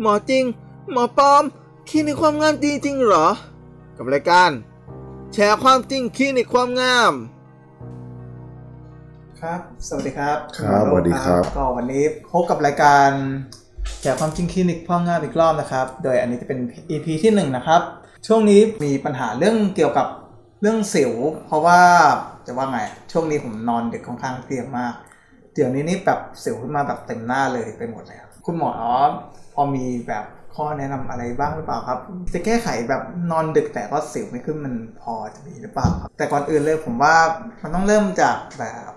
หมอจริง หมอปลอมคลินิกความงามจริงๆเหรอ กับรายการ แชร์ความจริงคลินิกความงาม ครับ สวัสดีครับครับณหมอสวัสดีครับ ก็วันนี้พบกับรายการแชร์ความจริงคลินิกความงามอีกรอบนะครับ โดยอันนี้จะเป็น EP ที่หนึ่งนะครับ ช่วงนี้มีปัญหาเรื่องเกี่ยวกับเรื่องสิว เพราะว่าจะว่าไง ช่วงนี้ผมนอนดึกค่อนข้างเพลียมาก เดี๋ยวนี้นี่แบบสิวขึ้นมาแบบเต็มหน้าเลยไปหมดเลย ครับคุณหมอพอมีแบบข้อแนะนำอะไรบ้างหรือเปล่าครับ จะแก้ไขแบบนอนดึกแต่ก็สิวไม่ขึ้นมันพอจะมีหรือเปล่าครับ แต่ก่อนอื่นเลยผมว่ามันต้องเริ่มจากแบบ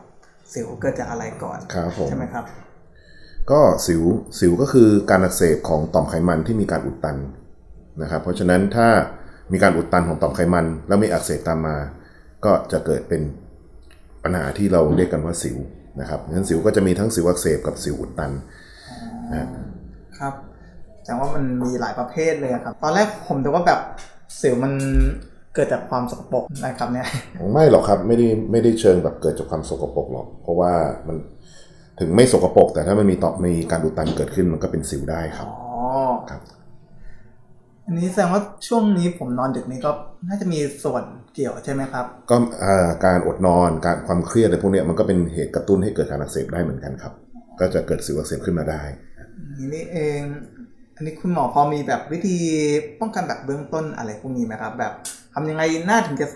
สิวเกิดจากอะไรก่อนครับผมใช่ไหมครับ ก็สิวสิวก็คือการอักเสบของต่อมไขมันที่มีการอุดตันนะครับ เพราะฉะนั้นถ้ามีการอุดตันของต่อมไขมัน แล้วมีอักเสบตามมา ก็จะเกิดเป็นปัญหาที่เราเรียกกันว่าสิวนะครับงั้นสิวก็จะมีทั้งสิวอักเสบกับสิวอุดตัน นะครับแต่ว่ามันมีหลายประเภทเลยอะครับ ตอนแรกผมดูว่าแบบสิวมันเกิดจากความสกปรกนะครับเนี่ยไม่หรอกครับไม่ได้ไม่ได้เชิงแบบเกิดจากความสกปรกหรอก เพราะว่ามันถึงไม่สกปรกแต่ถ้ามันมีต่อมีการอุดตันเกิดขึ้นมันก็เป็นสิวได้ครับอ๋อครับอันนี้แสดงว่าช่วงนี้ผมนอนดึกนี้ก็น่าจะมีส่วนเกี่ยวใช่ไหมครับ ก็อ่าการอดนอนการความเครียดอะไรพวกเนี้ยมันก็เป็นเหตุกระตุ้นให้เกิดการอักเสบได้เหมือนกันครับ ก็จะเกิดสิวอักเสบขึ้นมาได้อย่างนี้นี่เองอันนี้คุณหมอพอมีแบบวิธีป้องกันแบบเบื้องต้นอะไรพวกนี้ไหมครับ แบบทำยังไงหน้าถึงจะ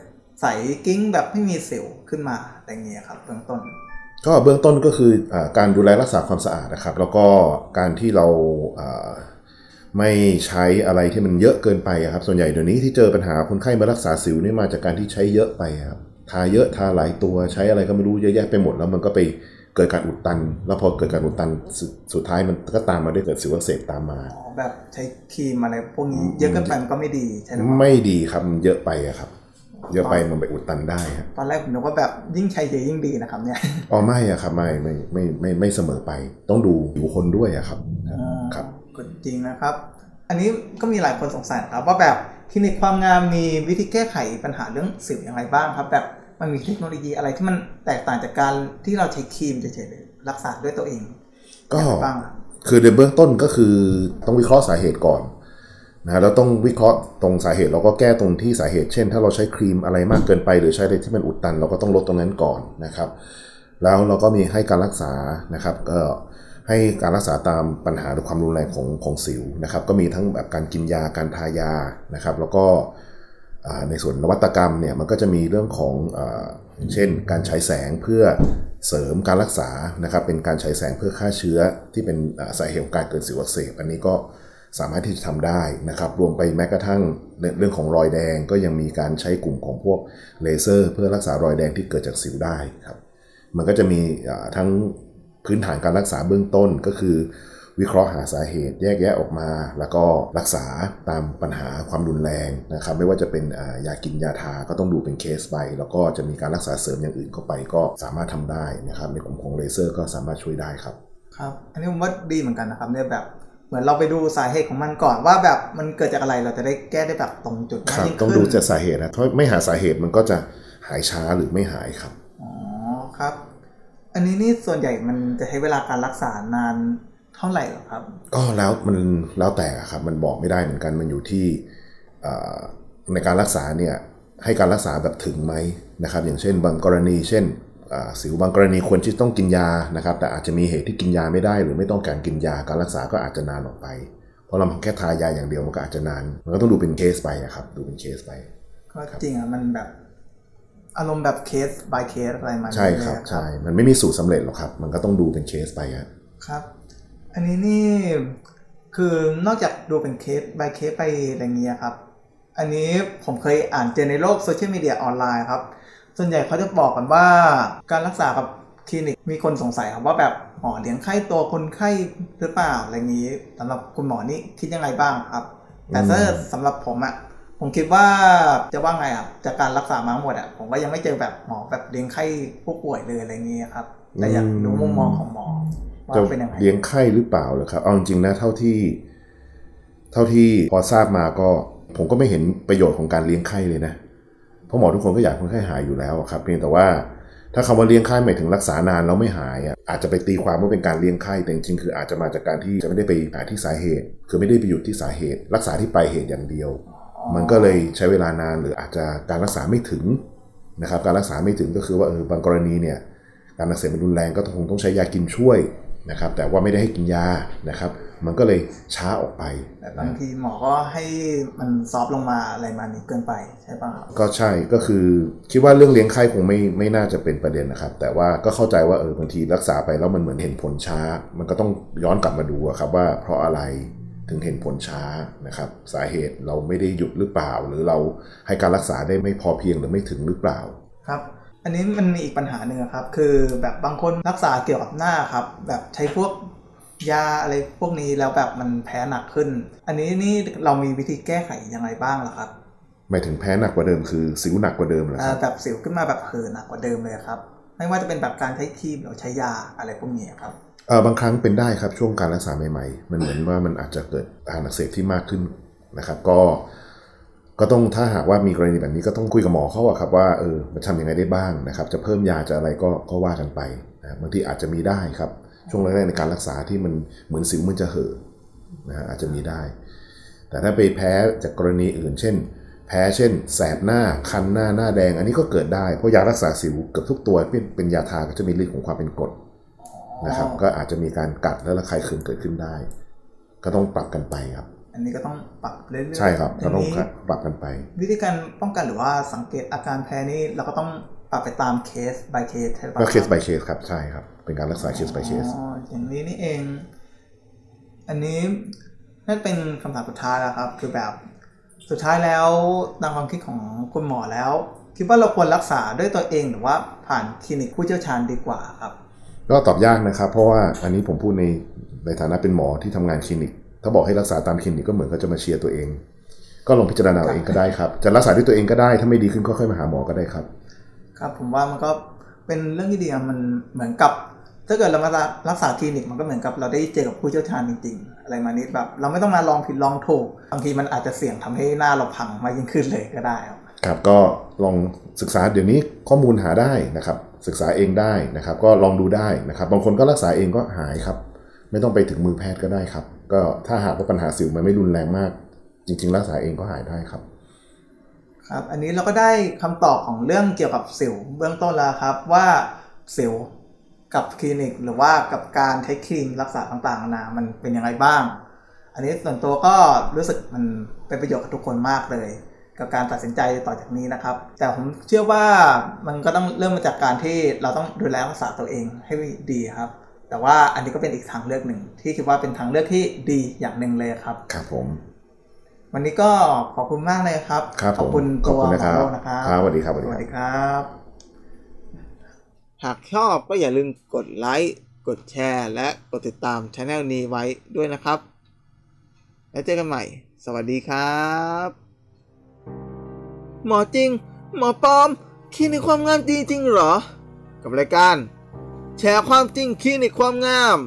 ใสกิ้งแบบไม่มีสิวขึ้นมาอะไรเงี้ยครับ เบื้องต้น ก็เบื้องต้นก็คืออาการดูแลรักษาความสะอาดนะครับ แล้วก็การที่เราอ่าไม่ใช้อะไรที่มันเยอะเกินไปอะครับ ส่วนใหญ่เดี๋ยวนี้ที่เจอปัญหาคนไข้มารักษาสิวนี่มาจากการที่ใช้เยอะไปครับทาเยอะทาหลายตัวใช้อะไรก็ไม่รู้เยอะแยะไปหมดแล้วมันก็ไป เกิดการอุดตัน แล้วพอเกิดการอุดตันสุดสุดท้ายมันก็ตามมาด้วยเกิดสิวอักเสบตามมาอ๋อแบบใช้ครีมอะไรพวกนี้เยอะเกินไปมันก็ไม่ดีใช่ไหมครับไม่ดีครับมันเยอะไปอะครับ เยอะไปมันไปอุดตันได้ครับตอนแรกผมนึกว่าแบบยิ่งใช้เยอะยิ่งดีนะครับเนี่ยอ๋อไม่อะครับไม่ไม่ไม่ไม่ไม่เสมอไป ต้องดูอยู่คนด้วยอะครับครับก็จริงนะครับ อันนี้ก็มีหลายคนสงสัยนะครับว่าแบบคลินิกความงามมีวิธีแก้ไขปัญหาเรื่องสิวอย่างไรบ้างครับ แบบ มันมีเทคโนโลยีอะไรที่มันแตกต่างจากการที่เราใช้ครีมเฉยๆเลยรักษาด้วยตัวเอง ก็อย่างไรบ้างครับคือในเบื้องต้นก็คือต้องวิเคราะห์สาเหตุก่อนนะแล้วต้องวิเคราะห์ตรงสาเหตุเราก็แก้ตรงที่สาเหตุ เช่น ถ้าเราใช้ครีมอะไรมากเกินไป หรือใช้อะไรที่มันอุดตัน เราก็ต้องลดตรงนั้นก่อนนะครับ แล้วเราก็มีให้การรักษานะครับก็ให้การรักษาตามปัญหาหรือความรุนแรงของของสิวนะครับ ก็มีทั้งแบบการกินยาการทายานะครับ แล้วก็อ่า ในส่วนนวัตกรรมเนี่ยมันก็จะมีเรื่องของเช่น การฉายแสงเพื่อเสริมการรักษานะครับเป็นการฉายแสงเพื่อฆ่าเชื้อที่เป็นสาเหตุของการเกิดสิวอักเสบอันนี้ก็สามารถที่จะทำได้นะครับ รวมไปแม้กระทั่งเรื่องของรอยแดงก็ยังมีการใช้กลุ่มของพวกเลเซอร์ เพื่อรักษารอยแดงที่เกิดจากสิวได้ครับ มันก็จะมีทั้งพื้นฐานการรักษาเบื้องต้นก็คือ วิเคราะห์หาสาเหตุแยกแยะออกมา แล้วก็รักษาตามปัญหาความรุนแรงนะครับไม่ว่าจะเป็นอ่ายากินยาทาก็ต้องดูเป็นเคสไป แล้วก็จะมีการรักษาเสริมอย่างอื่นเข้าไปก็สามารถทำได้นะครับในกลุ่มของเลเซอร์ก็สามารถช่วยได้ครับครับอันนี้ผมว่าดีเหมือนกันนะครับเนี่ยแบบเหมือนเราไปดูสาเหตุของมันก่อนว่าแบบมันเกิดจากอะไรเราจะได้แก้ได้แบบตรงจุดคมากรับยิ่งต้องขึ้ดูนจากสาเหตุนะถ้าไม่หาสาเหตุมันก็จะหายช้าหรือไม่หายครับอ๋อครับ อันนี้นี่ส่วนใหญ่มันจะใช้เวลาการรักษานาน เท่าไหร่เหรอครับก็แล้วมันแล้วแต่ครับมันบอกไม่ได้เหมือนกันมันอยู่ที่เอ่อในการรักษาเนี่ยให้การรักษาแบบถึงไหมนะครับ อย่างเช่น บางกรณี เช่นอ่าสิวบางกรณีควรที่ต้องกินยานะครับ แต่อาจจะมีเหตุที่กินยาไม่ได้ หรือไม่ต้องการกินยาการรักษาก็อาจจะนานออกไปเพราะเราแค่ทายาอย่างเดียวมันก็อาจจะนาน มันก็ต้องดูเป็นเคสไปอะครับ ดูเป็นเคสไปก็จริงอะมันแบบอารมณ์แบบเคส by เคสอะไรมาใช่ครับเลยอะใช่ มันไม่มีสูตรสำเร็จหรอกครับ มันก็ต้องดูเป็นเคสไปอะครับ อันนี้นี่คือนอกจากดูเป็นเคส by เคสไปอะไรเงี้ยครับ อันนี้ผมเคยอ่านเจอในโลกโซเชียลมีเดียออนไลน์ครับ ส่วนใหญ่เขาจะบอกกันว่าการรักษากับคลินิกมีคนสงสัยครับว่าแบบหมอเลี้ยงไข้ตัวคนไข้หรือเปล่าอะไรงี้สำหรับคุณหมอนี่คิดยังไงบ้างครับ แต่ถ้าสำหรับผมอะผมคิดว่าจะว่าไงอะจากการรักษามาทั้งหมดอะผมก็ยังไม่เจอแบบหมอแบบเลี้ยงไข้ผู้ป่วยเลยอะไรเงี้ยครับ แต่อยากรู้มุมมองของหมอ ว่าจะเป็นยังไงเลี้ยงไข้หรือเปล่าเหรอครับ เอาจริงๆนะเท่าที่ เท่าที่พอทราบมาก็ผมก็ไม่เห็นประโยชน์ของการเลี้ยงไข้เลยนะ เพราะหมอทุกคนก็อยากคนไข้หายอยู่แล้วครับ เพียงแต่ว่าถ้าคำว่าเลี้ยงไข้หมายถึงรักษานานแล้วไม่หายอะอาจจะไปตีความว่าเป็นการเลี้ยงไข้แต่จริงๆคืออาจจะมาจากการที่จะไม่ได้ไปหาที่สาเหตุ คือไม่ได้ไปหยุดที่สาเหตุ รักษาที่ปลายเหตุอย่างเดียว มันก็เลยใช้เวลานานหรืออาจจะการรักษาไม่ถึงนะครับ การรักษาไม่ถึงก็คือว่าเออบางกรณีเนี่ยการอักเสบมันรุนแรงก็คงต้องใช้ยากินช่วย นะครับแต่ว่าไม่ได้ให้กินยานะครับ มันก็เลยช้าออกไปแต่บางทีหมอก็ให้มันซอฟต์ลงมาอะไรมานี้เกินไปใช่ป่ะครับก็ใช่ก็คือคิดว่าเรื่องเลี้ยงไข้คงไม่ไม่น่าจะเป็นประเด็นนะครับ แต่ว่าก็เข้าใจว่าเออบางทีรักษาไปแล้วมันเหมือนเห็นผลช้า มันก็ต้องย้อนกลับมาดูอะครับว่าเพราะอะไรถึงเห็นผลช้านะครับ สาเหตุเราไม่ได้หยุดหรือเปล่า หรือเราให้การรักษาได้ไม่พอเพียงหรือไม่ถึงหรือเปล่าครับ อันนี้มันมีอีกปัญหาหนึ่งอะครับ คือแบบบางคนรักษาเกี่ยวกับหน้าครับ แบบใช้พวกยาอะไรพวกนี้แล้วแบบมันแพ้หนักขึ้น อันนี้นี่เรามีวิธีแก้ไขยังไงบ้างล่ะครับหมายถึงแพ้หนักกว่าเดิมคือสิวหนักกว่าเดิมเหรออ่าครับแบบสิวขึ้นมาแบบเหือหนักกว่าเดิมเลยครับ ไม่ว่าจะเป็นแบบการใช้ครีมหรือใช้ยาอะไรพวกนี้ครับเออบางครั้งเป็นได้ครับช่วงการรักษาใหม่ๆ มันเหมือนว่ามันอาจจะเกิดอาการอักเสบที่มากขึ้นนะครับ ก็ ก็ต้องถ้าหากว่ามีกรณีแบบนี้ก็ต้องคุยกับหมอเขาอะครับว่าเออมันทำยังไงได้บ้างนะครับ จะเพิ่มยาจะอะไรก็ก็ว่ากันไปนะบางทีอาจจะมีได้ครับ ช่วงแรกๆในการรักษาที่มันเหมือนสิวมันจะเห่อะนะฮะอาจจะมีได้ แต่ถ้าไปแพ้จากกรณีอื่น เช่น แพ้เช่น แสบหน้าคันหน้าหน้าแดง อันนี้ก็เกิดได้เพราะยารักษาสิวเกือบทุกตัวเป็นเป็นยาทาก็จะมีฤทธิ์ของความเป็นกรดนะครับ ก็อาจจะมีการกัดและระคายเคืองเกิดขึ้นได้ ก็ต้องปรับกันไปครับ อันนี้ก็ต้องปรับเรื่อยๆใช่ครับทีก็ต้องนี้ปรับกันไป วิธีการป้องกันหรือว่าสังเกตอาการแพ้นี่เราก็ต้องปรับไปตามเคส by เคสใช่ปะก็เคส by เคสครับใช่ครับ เป็นการรักษาเคส by เคสอ๋ออย่างนี้นี่เอง อันนี้นั่นเป็นคำถามสุดท้ายแล้วครับ คือแบบสุดท้ายแล้วตามความคิดของคุณหมอแล้ว คิดว่าเราควรรักษาด้วยตัวเองหรือว่าผ่านคลินิกผู้เชี่ยวชาญดีกว่าครับ ก็ตอบยากนะครับ เพราะว่าอันนี้ผมพูดในในฐานะเป็นหมอที่ทำงานคลินิก ถ้าบอกให้รักษาตามคลินิกก็เหมือนเขาจะมาเชียร์ตัวเอง ก็ลองพิจารณาเอาเองก็ได้ครับ จะรักษาด้วยตัวเองก็ได้ ถ้าไม่ดีขึ้นก็ค่อยมาหาหมอก็ได้ครับ ครับผมว่ามันก็เป็นเรื่องที่ดีอะมันเหมือนกับ ถ้าเกิดเรามารักษาคลินิกมันก็เหมือนกับเราได้เจอกับผู้เชี่ยวชาญจริงๆ อะไรมานี้แบบ เราไม่ต้องมาลองผิดลองถูกบางทีมันอาจจะเสี่ยงทำให้หน้าเราพังมากยิ่งขึ้นเลยก็ได้ครับครับก็ลองศึกษาเดี๋ยวนี้ข้อมูลหาได้นะครับ ศึกษาเองได้นะครับ ก็ลองดูได้นะครับ บางคนก็รักษาเองก็หายครับ ไม่ต้องไปถึงมือแพทย์ก็ได้ครับ ก็ถ้าหากว่าปัญหาสิวมันไม่รุนแรงมาก จริง ๆ รักษาเองก็หายได้ครับ ครับ อันนี้เราก็ได้คำตอบของเรื่องเกี่ยวกับสิวเบื้องต้นแล้วครับว่าสิวกับคลินิกหรือว่ากับการใช้ครีมรักษาต่างๆนานามันเป็นยังไงบ้าง อันนี้ส่วนตัวก็รู้สึกมันเป็นประโยชน์กับทุกคนมากเลย กับการตัดสินใจต่อจากนี้นะครับ แต่ผมเชื่อว่ามันก็ต้องเริ่มมาจากการที่เราต้องดูแลรักษาตัวเองให้ดีครับ แต่ว่าอันนี้ก็เป็นอีกทางเลือกหนึ่ง ที่คิดว่าเป็นทางเลือกที่ดีอย่างหนึ่งเลยครับ ครับผม วันนี้ก็ขอบคุณมากเลยครับครับผมขอบคุณขตัอบวคุณหมนะครับอโลนะครับครับสวัสดีครับสวัสดีครับ หากชอบก็อย่าลืมกดไลค์กดแชร์ และกดติดตามช anel นี้ไว้ด้วยนะครับ แล้วเจอกันใหม่ สวัสดีครับ หมอจริง หมอปลอมคลินิกความงามดีจริงเหรอ กับรายการ แชร์ความจริงคลินิกความงาม